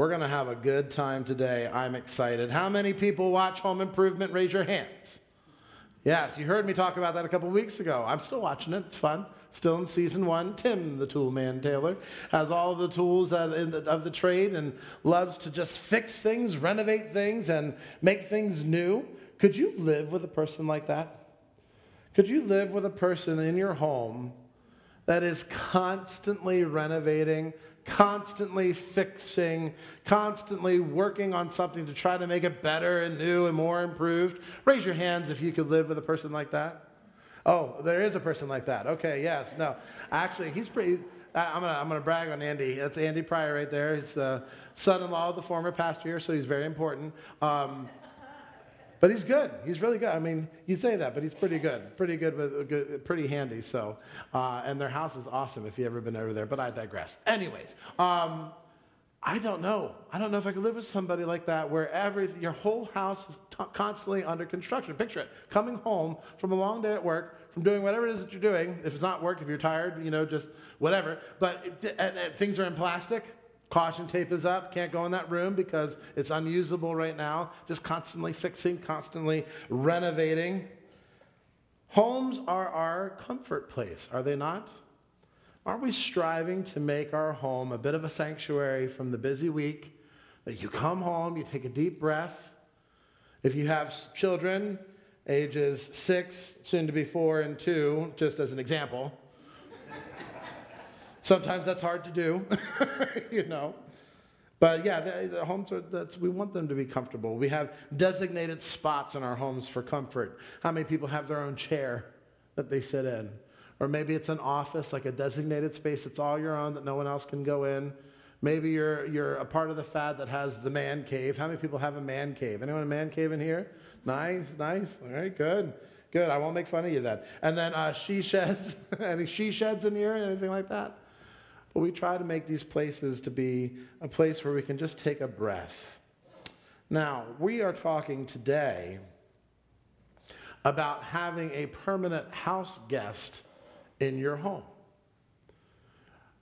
We're going to have a good time today. I'm excited. How many people watch Home Improvement? Raise your hands. Yes, you heard me talk about that a couple weeks ago. I'm still watching it. It's fun. Still in season one. Tim, the tool man Taylor, has all of the tools of the trade and loves to just fix things, renovate things, and make things new. Could you live with a person like that? Could you live with a person in your home that is constantly renovating, constantly fixing, constantly working on something to try to make it better and new and more improved? Raise your hands if you could live with a person like that. Oh, there is a person like that. Okay, yes. No, actually, he's pretty. I'm gonna, I'm gonna brag on Andy. That's Andy Pryor right there. He's the son-in-law of the former pastor here, so he's very important. Um, but he's good. He's really good. I mean, you say that, but he's pretty good. Pretty good, with, good pretty handy. So, uh, and their house is awesome if you ever been over there. But I digress. Anyways, um, I don't know. I don't know if I could live with somebody like that where every, your whole house is t- constantly under construction. Picture it. Coming home from a long day at work, from doing whatever it is that you're doing. If it's not work, if you're tired, you know, just whatever. But and, and things are in plastic Caution tape is up, can't go in that room because it's unusable right now. Just constantly fixing, constantly renovating. Homes are our comfort place, are they not? Aren't we striving to make our home a bit of a sanctuary from the busy week? That you come home, you take a deep breath. If you have children, ages six, soon to be four and two, just as an example, Sometimes that's hard to do, you know. But yeah, the, the homes are, that's, we want them to be comfortable. We have designated spots in our homes for comfort. How many people have their own chair that they sit in? Or maybe it's an office, like a designated space that's all your own that no one else can go in. Maybe you're, you're a part of the fad that has the man cave. How many people have a man cave? Anyone a man cave in here? Nice, nice. All right, good. Good. I won't make fun of you then. And then uh, she sheds. Any she sheds in here? Anything like that? But we try to make these places to be a place where we can just take a breath. Now, we are talking today about having a permanent house guest in your home.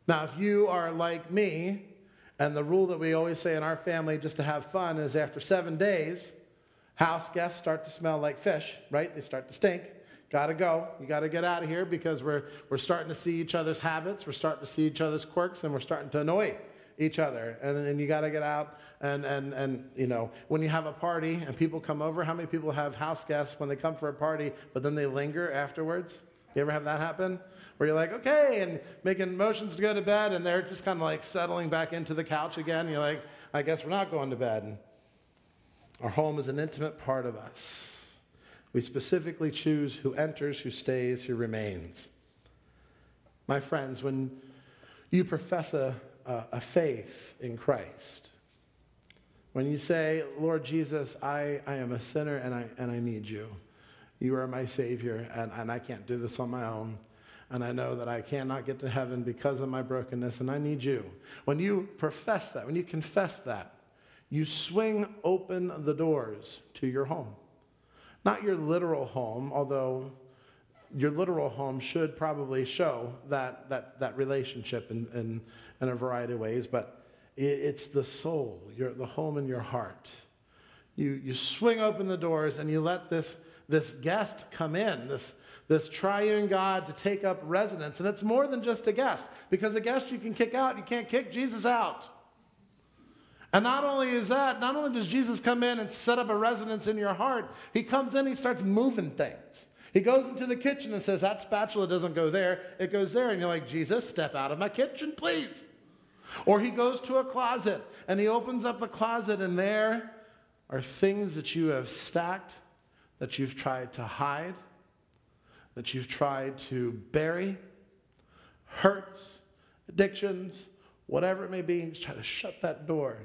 Now, if you are like me, and the rule that we always say in our family just to have fun is after seven days, house guests start to smell like fish, right? They start to stink. Got to go. You got to get out of here because we're, we're starting to see each other's habits, we're starting to see each other's quirks, and we're starting to annoy each other. And, and you got to get out. And, and, and, you know, when you have a party and people come over, how many people have house guests when they come for a party, but then they linger afterwards? You ever have that happen? Where you're like, okay, and making motions to go to bed, and they're just kind of like settling back into the couch again. You're like, I guess we're not going to bed. And our home is an intimate part of us. We specifically choose who enters, who stays, who remains. My friends, when you profess a, a, a faith in Christ, when you say, Lord Jesus, I, I am a sinner and I, and I need you. You are my Savior, and, and I can't do this on my own. And I know that I cannot get to heaven because of my brokenness, and I need you. When you profess that, when you confess that, you swing open the doors to your home. Not your literal home, although your literal home should probably show that, that, that relationship in, in, in a variety of ways, but it, it's the soul, your, the home in your heart. You, you swing open the doors and you let this, this guest come in, this, this triune God to take up residence. And it's more than just a guest, because a guest you can kick out, you can't kick Jesus out. And not only is that, not only does Jesus come in and set up a residence in your heart, he comes in, he starts moving things. He goes into the kitchen and says, That spatula doesn't go there, it goes there. And you're like, Jesus, step out of my kitchen, please. Or he goes to a closet and he opens up the closet, and there are things that you have stacked, that you've tried to hide, that you've tried to bury, hurts, addictions, whatever it may be. Try to shut that door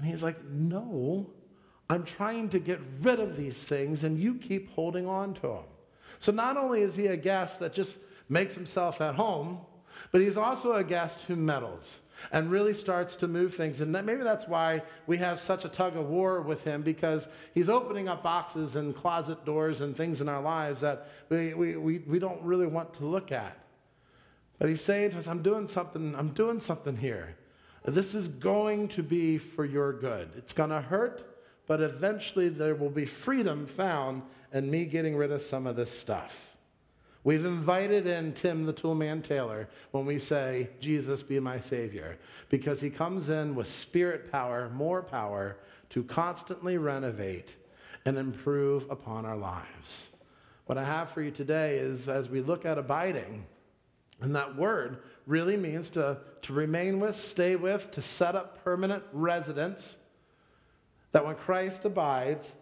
and he's like, No, I'm trying to get rid of these things, and you keep holding on to them. So not only is he a guest that just makes himself at home, but he's also a guest who meddles and really starts to move things. And that, maybe that's why we have such a tug of war with him because he's opening up boxes and closet doors and things in our lives that we, we, we, we don't really want to look at. But he's saying to us, I'm doing something, I'm doing something here. This is going to be for your good. It's going to hurt, but eventually there will be freedom found in me getting rid of some of this stuff. We've invited in Tim the Toolman Taylor when we say, Jesus be my Savior, because he comes in with spirit power, more power, to constantly renovate and improve upon our lives. What I have for you today is as we look at abiding, and that word really means to, to remain with, stay with, to set up permanent residence, that when Christ abides,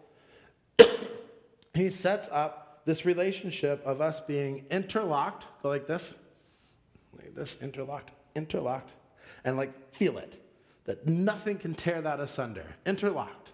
he sets up this relationship of us being interlocked, go like this, like this, interlocked, interlocked, and like feel it, that nothing can tear that asunder, interlocked,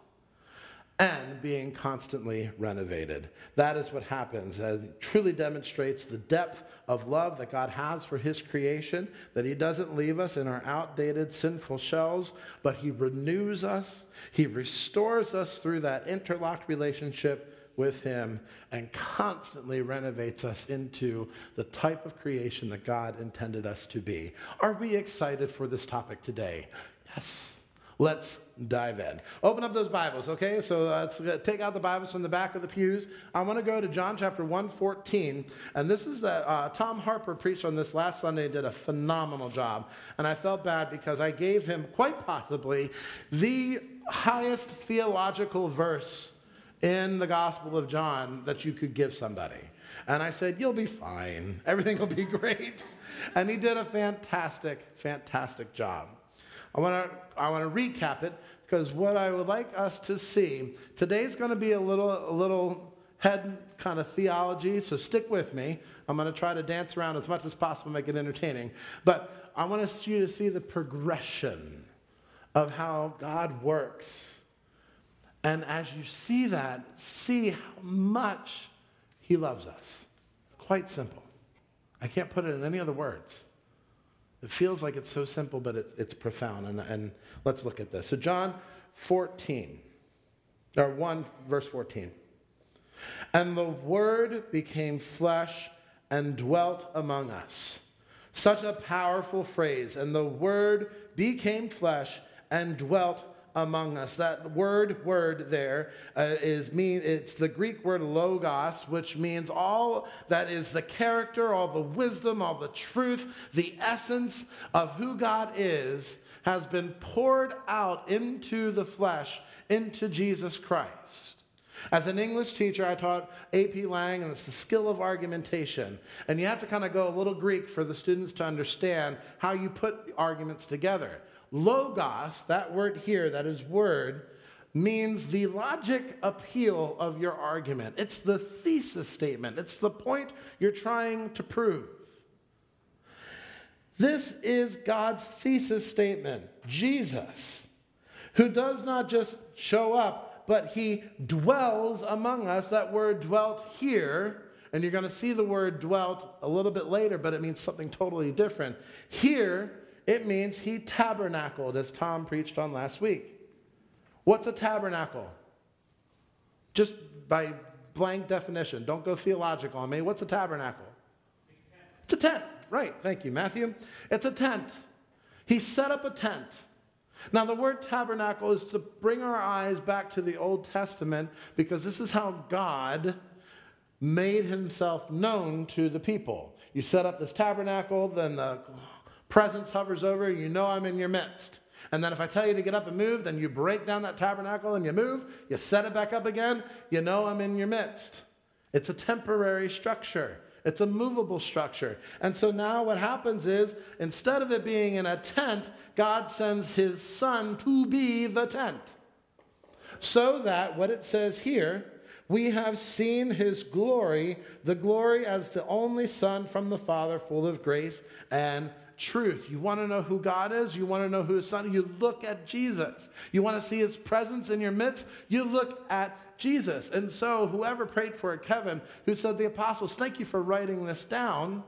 and being constantly renovated. That is what happens and truly demonstrates the depth of love that God has for his creation, that he doesn't leave us in our outdated sinful shells, but he renews us, he restores us through that interlocked relationship with Him and constantly renovates us into the type of creation that God intended us to be. Are we excited for this topic today? Yes. Let's dive in. Open up those Bibles, okay? So let's take out the Bibles from the back of the pews. I want to go to John chapter 114. And this is that uh, Tom Harper preached on this last Sunday and did a phenomenal job. And I felt bad because I gave him quite possibly the highest theological verse in the Gospel of John that you could give somebody. And I said, You'll be fine. Everything will be great. And he did a fantastic, fantastic job. I want to I want to recap it because what I would like us to see today's going to be a little a little head kind of theology, so stick with me. I'm going to try to dance around as much as possible, make it entertaining. But I want you to see the progression of how God works and as you see that, see how much he loves us. Quite simple. I can't put it in any other words. It feels like it's so simple, but it, it's profound. And, and let's look at this. So, John 14, or 1, verse 14. And the Word became flesh and dwelt among us. Such a powerful phrase. And the Word became flesh and dwelt among us. That word, word there uh, is mean. It's the Greek word logos, which means all that is the character, all the wisdom, all the truth, the essence of who God is has been poured out into the flesh, into Jesus Christ. As an English teacher, I taught AP Lang, and it's the skill of argumentation. And you have to kind of go a little Greek for the students to understand how you put arguments together. Logos, that word here, that is word, means the logic appeal of your argument. It's the thesis statement, it's the point you're trying to prove. This is God's thesis statement Jesus, who does not just show up, but he dwells among us. That word dwelt here, and you're going to see the word dwelt a little bit later, but it means something totally different. Here, it means he tabernacled, as Tom preached on last week. What's a tabernacle? Just by blank definition. Don't go theological on me. What's a tabernacle? It's a tent. Right. Thank you, Matthew. It's a tent. He set up a tent. Now, the word tabernacle is to bring our eyes back to the Old Testament because this is how God made himself known to the people. You set up this tabernacle, then the presence hovers over, you know I'm in your midst. And then if I tell you to get up and move, then you break down that tabernacle and you move, you set it back up again, you know I'm in your midst. It's a temporary structure. It's a movable structure. And so now what happens is instead of it being in a tent, God sends his son to be the tent. So that what it says here, we have seen his glory, the glory as the only son from the Father, full of grace and truth. You want to know who God is? You want to know who his son? You look at Jesus. You want to see his presence in your midst? You look at Jesus. And so, whoever prayed for it, Kevin, who said, The apostles, thank you for writing this down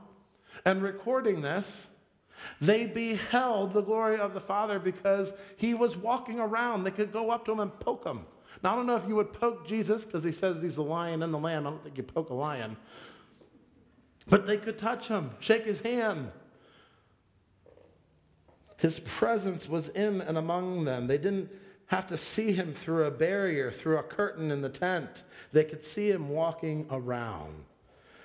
and recording this. They beheld the glory of the Father because he was walking around. They could go up to him and poke him. Now, I don't know if you would poke Jesus because he says he's the lion and the lamb. I don't think you poke a lion. But they could touch him, shake his hand. His presence was in and among them. They didn't have to see him through a barrier, through a curtain in the tent. They could see him walking around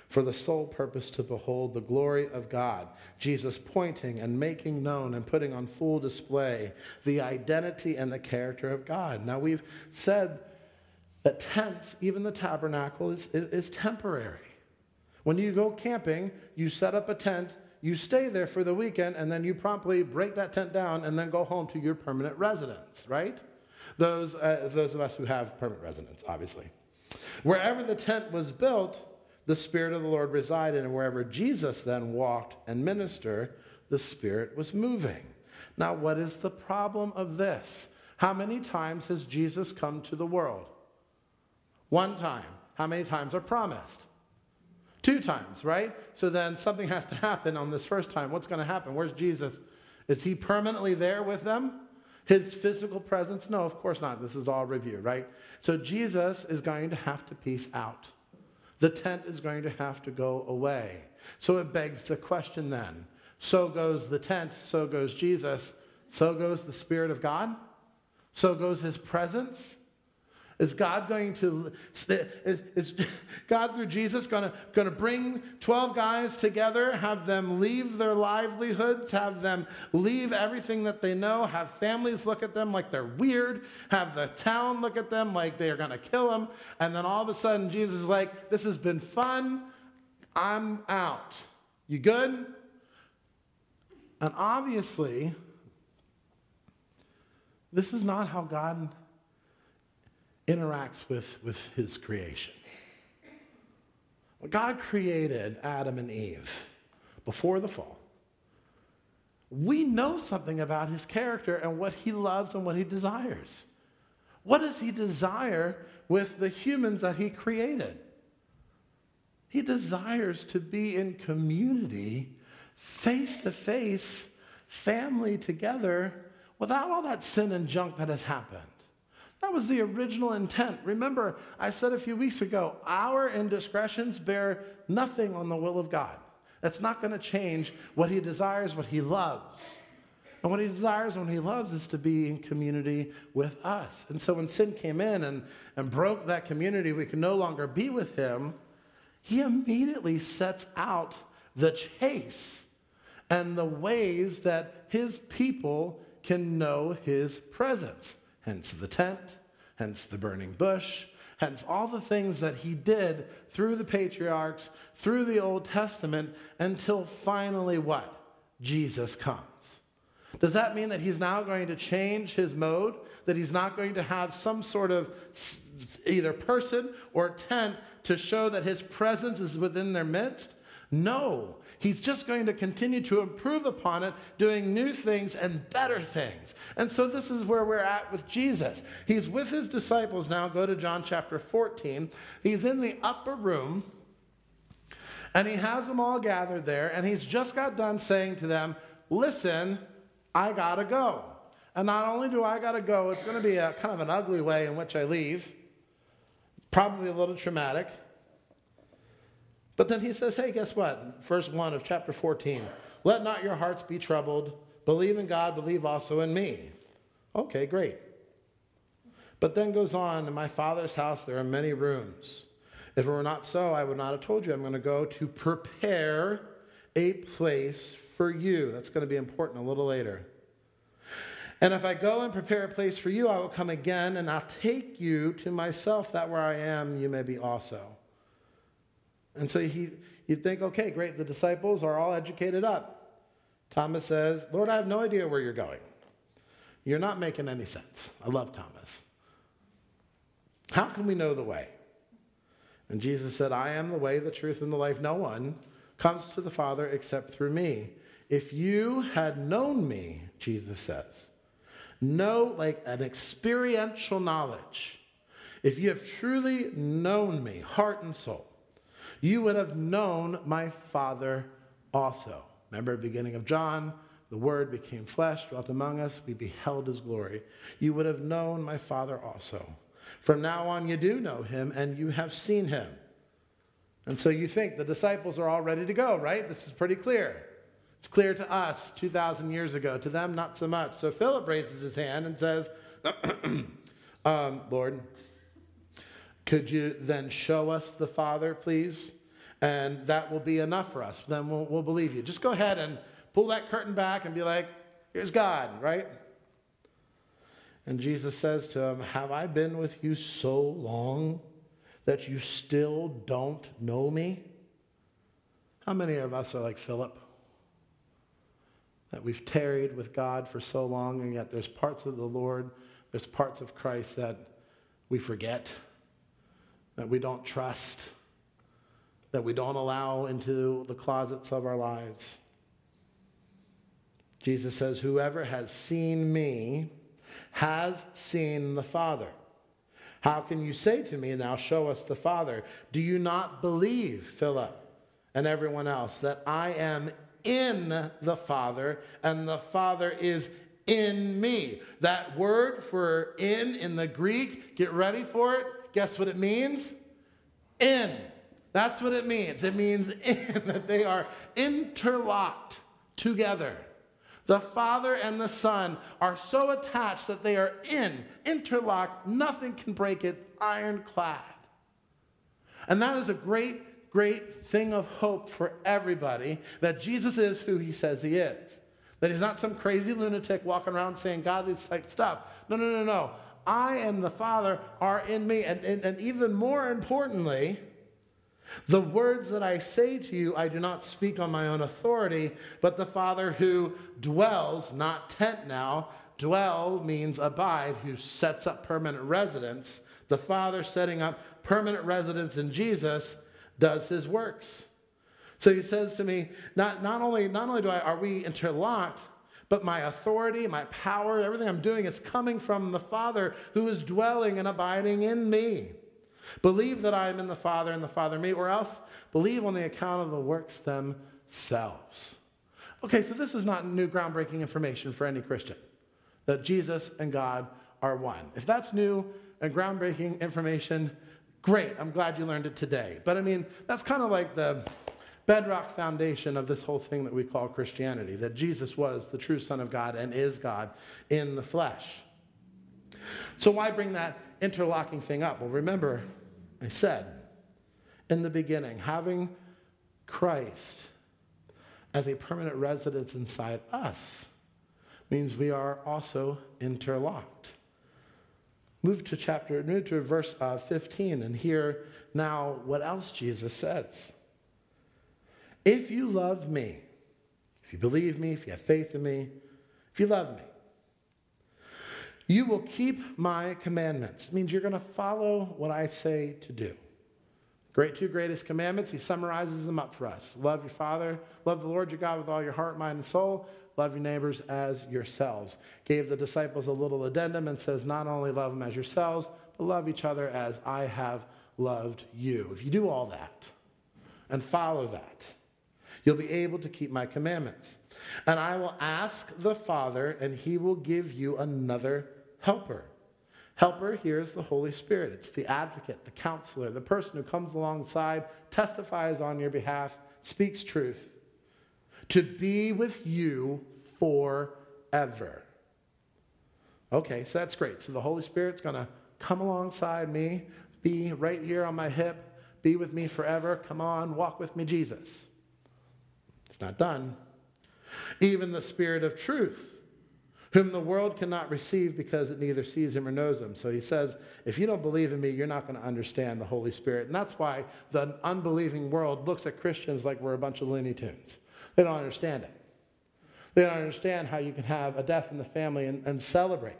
for the sole purpose to behold the glory of God. Jesus pointing and making known and putting on full display the identity and the character of God. Now, we've said that tents, even the tabernacle, is, is, is temporary. When you go camping, you set up a tent, you stay there for the weekend, and then you promptly break that tent down and then go home to your permanent residence, right? Those, uh, those of us who have permanent residence, obviously. Wherever the tent was built, the Spirit of the Lord resided, and wherever Jesus then walked and ministered, the Spirit was moving. Now, what is the problem of this? How many times has Jesus come to the world? One time. How many times are promised? Two times, right? So then something has to happen on this first time. What's going to happen? Where's Jesus? Is he permanently there with them? His physical presence? No, of course not. This is all review, right? So Jesus is going to have to peace out. The tent is going to have to go away. So it begs the question then so goes the tent, so goes Jesus, so goes the Spirit of God, so goes his presence. Is God going to, is, is God through Jesus going to, going to bring 12 guys together, have them leave their livelihoods, have them leave everything that they know, have families look at them like they're weird, have the town look at them like they're going to kill them, and then all of a sudden Jesus is like, This has been fun, I'm out. You good? And obviously, this is not how God interacts with, with his creation. God created Adam and Eve before the fall, we know something about his character and what he loves and what he desires. What does he desire with the humans that he created? He desires to be in community, face to face, family together, without all that sin and junk that has happened. That was the original intent. Remember, I said a few weeks ago, our indiscretions bear nothing on the will of God. That's not going to change what he desires, what he loves. And what he desires what he loves is to be in community with us. And so when sin came in and, and broke that community, we can no longer be with him. He immediately sets out the chase and the ways that his people can know his presence hence the tent, hence the burning bush, hence all the things that he did through the patriarchs, through the Old Testament, until finally what? Jesus comes. Does that mean that he's now going to change his mode? That he's not going to have some sort of either person or tent to show that his presence is within their midst? No. He's just going to continue to improve upon it, doing new things and better things. And so this is where we're at with Jesus. He's with his disciples now. Go to John chapter 14. He's in the upper room. And he has them all gathered there, and he's just got done saying to them, Listen, I gotta go. And not only do I gotta go, it's gonna be a kind of an ugly way in which I leave, probably a little traumatic. But then he says, hey, guess what? Verse 1 of chapter 14 Let not your hearts be troubled. Believe in God, believe also in me. Okay, great. But then goes on, in my Father's house there are many rooms. If it were not so, I would not have told you I'm going to go to prepare a place for you. That's going to be important a little later. And if I go and prepare a place for you, I will come again and I'll take you to myself, that where I am, you may be also. And so he, you'd think, okay, great, the disciples are all educated up. Thomas says, Lord, I have no idea where you're going. You're not making any sense. I love Thomas. How can we know the way? And Jesus said, I am the way, the truth, and the life. No one comes to the Father except through me. If you had known me, Jesus says, know like an experiential knowledge, if you have truly known me, heart and soul, you would have known my Father also. Remember, beginning of John, the Word became flesh, dwelt among us, we beheld his glory. You would have known my Father also. From now on, you do know him, and you have seen him. And so you think the disciples are all ready to go, right? This is pretty clear. It's clear to us 2,000 years ago, to them, not so much. So Philip raises his hand and says, um, Lord, could you then show us the Father, please? And that will be enough for us. Then we'll, we'll believe you. Just go ahead and pull that curtain back and be like, here's God, right? And Jesus says to him, Have I been with you so long that you still don't know me? How many of us are like Philip? That we've tarried with God for so long, and yet there's parts of the Lord, there's parts of Christ that we forget, that we don't trust, that we don't allow into the closets of our lives. Jesus says, Whoever has seen me has seen the Father. How can you say to me, Now show us the Father? Do you not believe, Philip? and everyone else that I am in the Father and the Father is in me. That word for in in the Greek, get ready for it. Guess what it means? In. That's what it means. It means in, that they are interlocked together. The Father and the Son are so attached that they are in, interlocked. Nothing can break it, ironclad. And that is a great great thing of hope for everybody that Jesus is who he says he is. That he's not some crazy lunatic walking around saying godly type stuff. No, no, no, no. I and the Father are in me. And, and, and even more importantly, the words that I say to you, I do not speak on my own authority, but the Father who dwells, not tent now, dwell means abide, who sets up permanent residence. The Father setting up permanent residence in Jesus does his works. So he says to me, not, not, only, not only do I, are we interlocked, but my authority, my power, everything I'm doing is coming from the Father who is dwelling and abiding in me. Believe that I am in the Father and the Father me, or else believe on the account of the works themselves. Okay, so this is not new groundbreaking information for any Christian that Jesus and God are one. If that's new and groundbreaking information, Great, I'm glad you learned it today. But I mean, that's kind of like the bedrock foundation of this whole thing that we call Christianity that Jesus was the true Son of God and is God in the flesh. So, why bring that interlocking thing up? Well, remember, I said in the beginning, having Christ as a permanent residence inside us means we are also interlocked. Move to chapter, move to verse uh, 15 and hear now what else Jesus says. If you love me, if you believe me, if you have faith in me, if you love me, you will keep my commandments. It means you're going to follow what I say to do. Great two greatest commandments, he summarizes them up for us. Love your Father, love the Lord your God with all your heart, mind, and soul love your neighbors as yourselves. Gave the disciples a little addendum and says, not only love them as yourselves, but love each other as I have loved you. If you do all that and follow that, you'll be able to keep my commandments. And I will ask the Father, and he will give you another helper. Helper here is the Holy Spirit. It's the advocate, the counselor, the person who comes alongside, testifies on your behalf, speaks truth to be with you forever. Okay, so that's great. So the Holy Spirit's going to come alongside me, be right here on my hip, be with me forever. Come on, walk with me, Jesus. Not done. Even the Spirit of truth, whom the world cannot receive because it neither sees him or knows him. So he says, if you don't believe in me, you're not going to understand the Holy Spirit. And that's why the unbelieving world looks at Christians like we're a bunch of Looney Tunes. They don't understand it. They don't understand how you can have a death in the family and, and celebrate.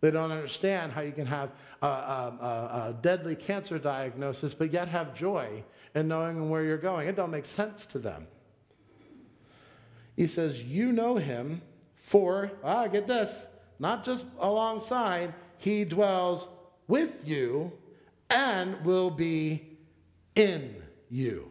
They don't understand how you can have a, a, a, deadly cancer diagnosis, but yet have joy in knowing where you're going. It don't make sense to them. He says, You know him for, ah, get this, not just alongside, he dwells with you and will be in you.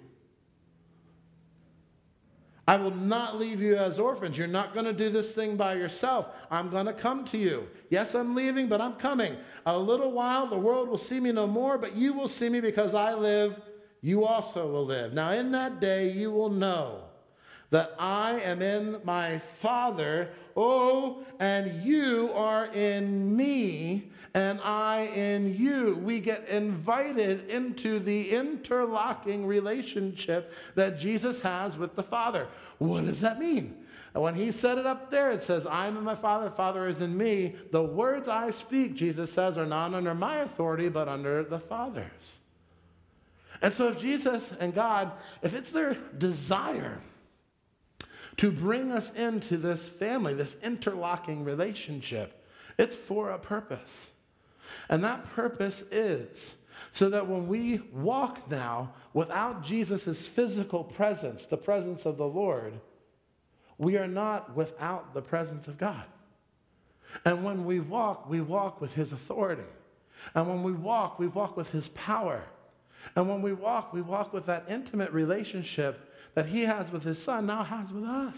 I will not leave you as orphans. You're not going to do this thing by yourself. I'm going to come to you. Yes, I'm leaving, but I'm coming. A little while, the world will see me no more, but you will see me because I live. You also will live. Now, in that day, you will know that I am in my Father, oh, and you are in me, and I in you. We get invited into the interlocking relationship that Jesus has with the Father. What does that mean? When he said it up there, it says, I'm in my Father, Father is in me. The words I speak, Jesus says, are not under my authority, but under the Father's. And so if Jesus and God, if it's their desire to bring us into this family, this interlocking relationship, it's for a purpose. And that purpose is so that when we walk now without Jesus' physical presence, the presence of the Lord, we are not without the presence of God. And when we walk, we walk with his authority. And when we walk, we walk with his power. And when we walk, we walk with that intimate relationship that he has with his son, now has with us.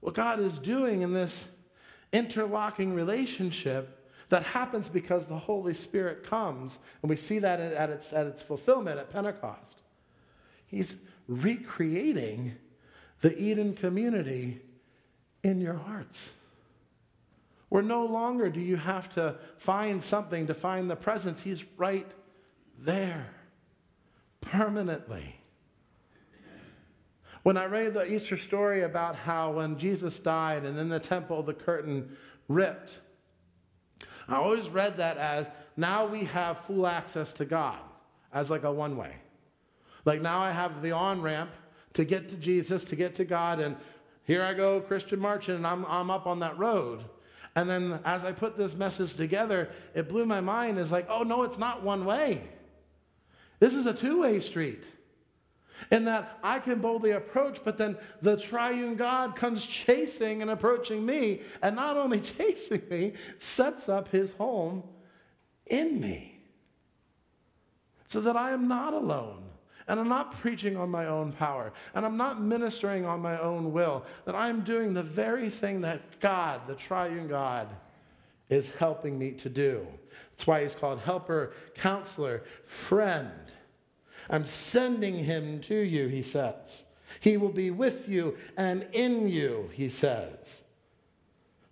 What God is doing in this interlocking relationship that happens because the Holy Spirit comes, and we see that at its, at its fulfillment at Pentecost. He's recreating the Eden community in your hearts. Where no longer do you have to find something to find the presence, He's right there permanently. When I read the Easter story about how when Jesus died and in the temple the curtain ripped, I always read that as now we have full access to God, as like a one way. Like now I have the on ramp to get to Jesus, to get to God, and here I go, Christian marching, and I'm, I'm up on that road. And then as I put this message together, it blew my mind. It's like, oh no, it's not one way. This is a two way street. In that I can boldly approach, but then the triune God comes chasing and approaching me, and not only chasing me, sets up his home in me. So that I am not alone. And I'm not preaching on my own power. And I'm not ministering on my own will. That I'm doing the very thing that God, the triune God, is helping me to do. That's why he's called helper, counselor, friend. I'm sending him to you, he says. He will be with you and in you, he says.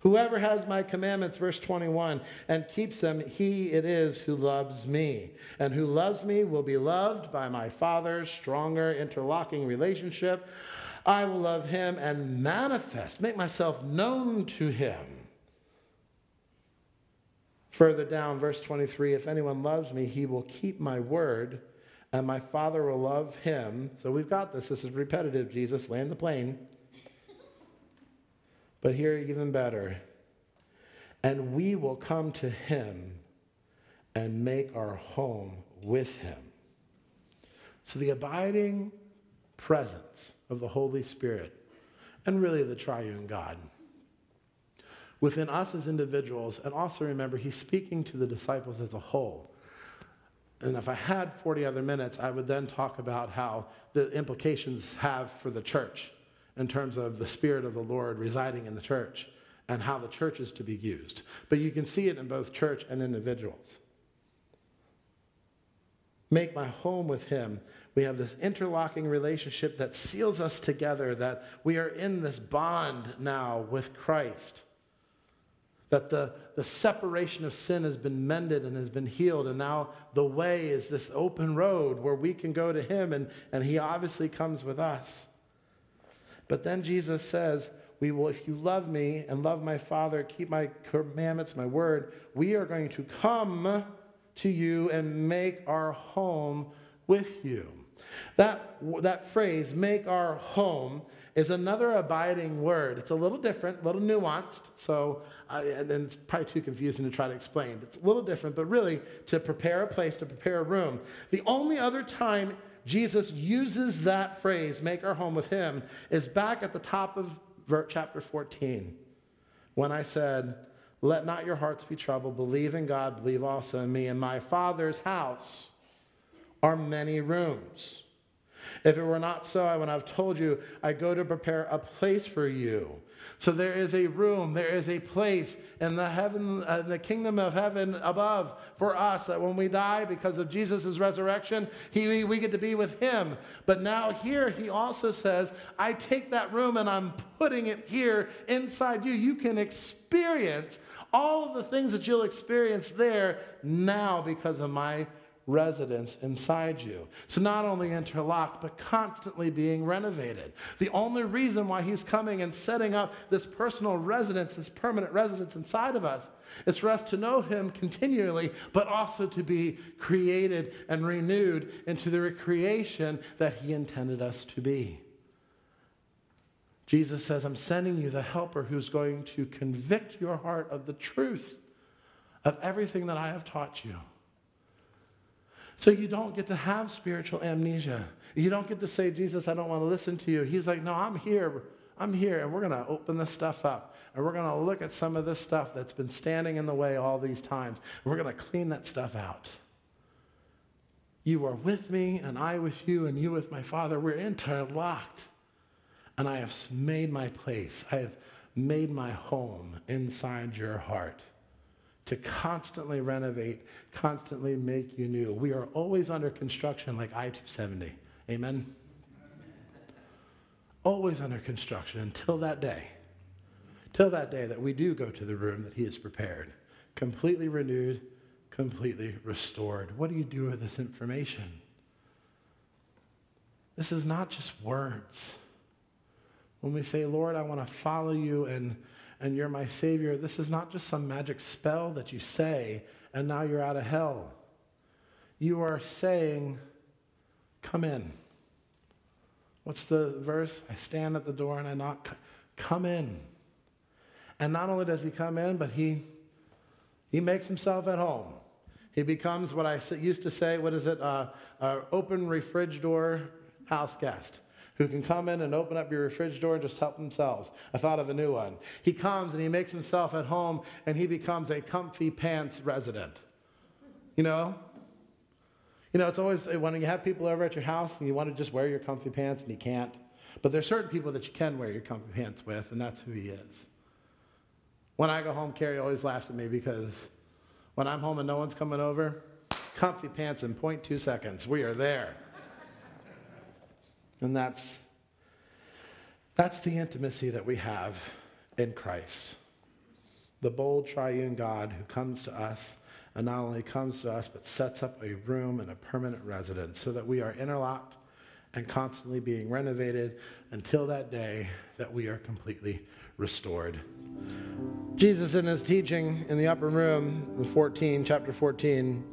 Whoever has my commandments, verse 21, and keeps them, he it is who loves me. And who loves me will be loved by my Father's stronger interlocking relationship. I will love him and manifest, make myself known to him. Further down, verse 23 if anyone loves me, he will keep my word, and my Father will love him. So we've got this. This is repetitive, Jesus. Land the plane. But here, even better, and we will come to him and make our home with him. So the abiding presence of the Holy Spirit and really the triune God within us as individuals, and also remember, he's speaking to the disciples as a whole. And if I had 40 other minutes, I would then talk about how the implications have for the church in terms of the Spirit of the Lord residing in the church and how the church is to be used. But you can see it in both church and individuals. Make my home with Him. We have this interlocking relationship that seals us together, that we are in this bond now with Christ. That the, the separation of sin has been mended and has been healed, and now the way is this open road where we can go to Him, and, and He obviously comes with us. But then Jesus says, we will, if you love me and love my Father, keep my commandments, my word, we are going to come to you and make our home with you. That, that phrase, make our home, is another abiding word. It's a little different, a little nuanced, so, uh, and then it's probably too confusing to try to explain. It's a little different, but really to prepare a place, to prepare a room. The only other time Jesus uses that phrase, make our home with him, is back at the top of chapter 14 when I said, Let not your hearts be troubled. Believe in God, believe also in me. In my Father's house are many rooms. If it were not so, I would have told you, I go to prepare a place for you. So there is a room, there is a place in the heaven, uh, in the kingdom of heaven above for us that when we die because of Jesus' resurrection, he, we get to be with him. But now here he also says, I take that room and I'm putting it here inside you. You can experience all of the things that you'll experience there now because of my residence inside you. So, not only interlocked, but constantly being renovated. The only reason why he's coming and setting up this personal residence, this permanent residence inside of us, is for us to know him continually, but also to be created and renewed into the recreation that he intended us to be. Jesus says, I'm sending you the helper who's going to convict your heart of the truth of everything that I have taught you. So you don't get to have spiritual amnesia. You don't get to say, Jesus, I don't want to listen to you. He's like, No, I'm here. I'm here, and we're going to open this stuff up. And we're going to look at some of this stuff that's been standing in the way all these times. And we're going to clean that stuff out. You are with me, and I with you, and you with my Father. We're interlocked. And I have made my place. I have made my home inside your heart to constantly renovate, constantly make you new. We are always under construction like I 270. Amen? Always under construction until that day. Till that day that we do go to the room that He has prepared, completely renewed, completely restored. What do you do with this information? This is not just words. When we say, Lord, I want to follow you and and you're my Savior, this is not just some magic spell that you say and now you're out of hell. You are saying, Come in. What's the verse? I stand at the door and I knock. Come in. And not only does he come in, but he, he makes himself at home. He becomes what I used to say, what is it? Uh, uh, open refrigerator house guest who can come in and open up your fridge door and just help themselves. I thought of a new one. He comes and he makes himself at home and he becomes a comfy pants resident. You know? You know, it's always uh, when you have people over at your house and you want to just wear your comfy pants and you can't. But there's certain people that you can wear your comfy pants with, and that's who he is. When I go home, Carrie always laughs at me because when I'm home and no one's coming over, comfy pants in 0.2 seconds. We are there. And that's, that's the intimacy that we have in Christ. The bold triune God who comes to us and not only comes to us, but sets up a room and a permanent residence so that we are interlocked and constantly being renovated until that day that we are completely restored. Jesus, in his teaching in the upper room in 14, chapter 14,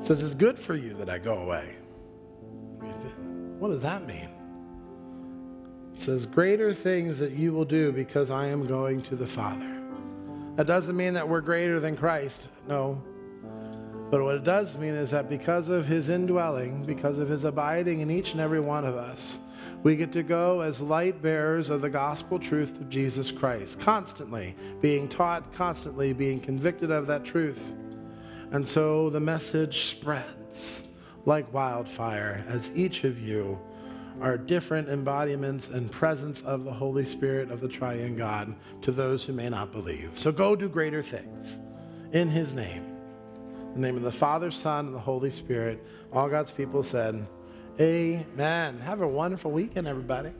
says, It's good for you that I go away. What does that mean? It says, Greater things that you will do because I am going to the Father. That doesn't mean that we're greater than Christ. No. But what it does mean is that because of his indwelling, because of his abiding in each and every one of us, we get to go as light bearers of the gospel truth of Jesus Christ, constantly being taught, constantly being convicted of that truth. And so the message spreads like wildfire as each of you are different embodiments and presence of the Holy Spirit of the triune God to those who may not believe. So go do greater things in his name. In the name of the Father, Son, and the Holy Spirit. All God's people said, Amen. Have a wonderful weekend, everybody.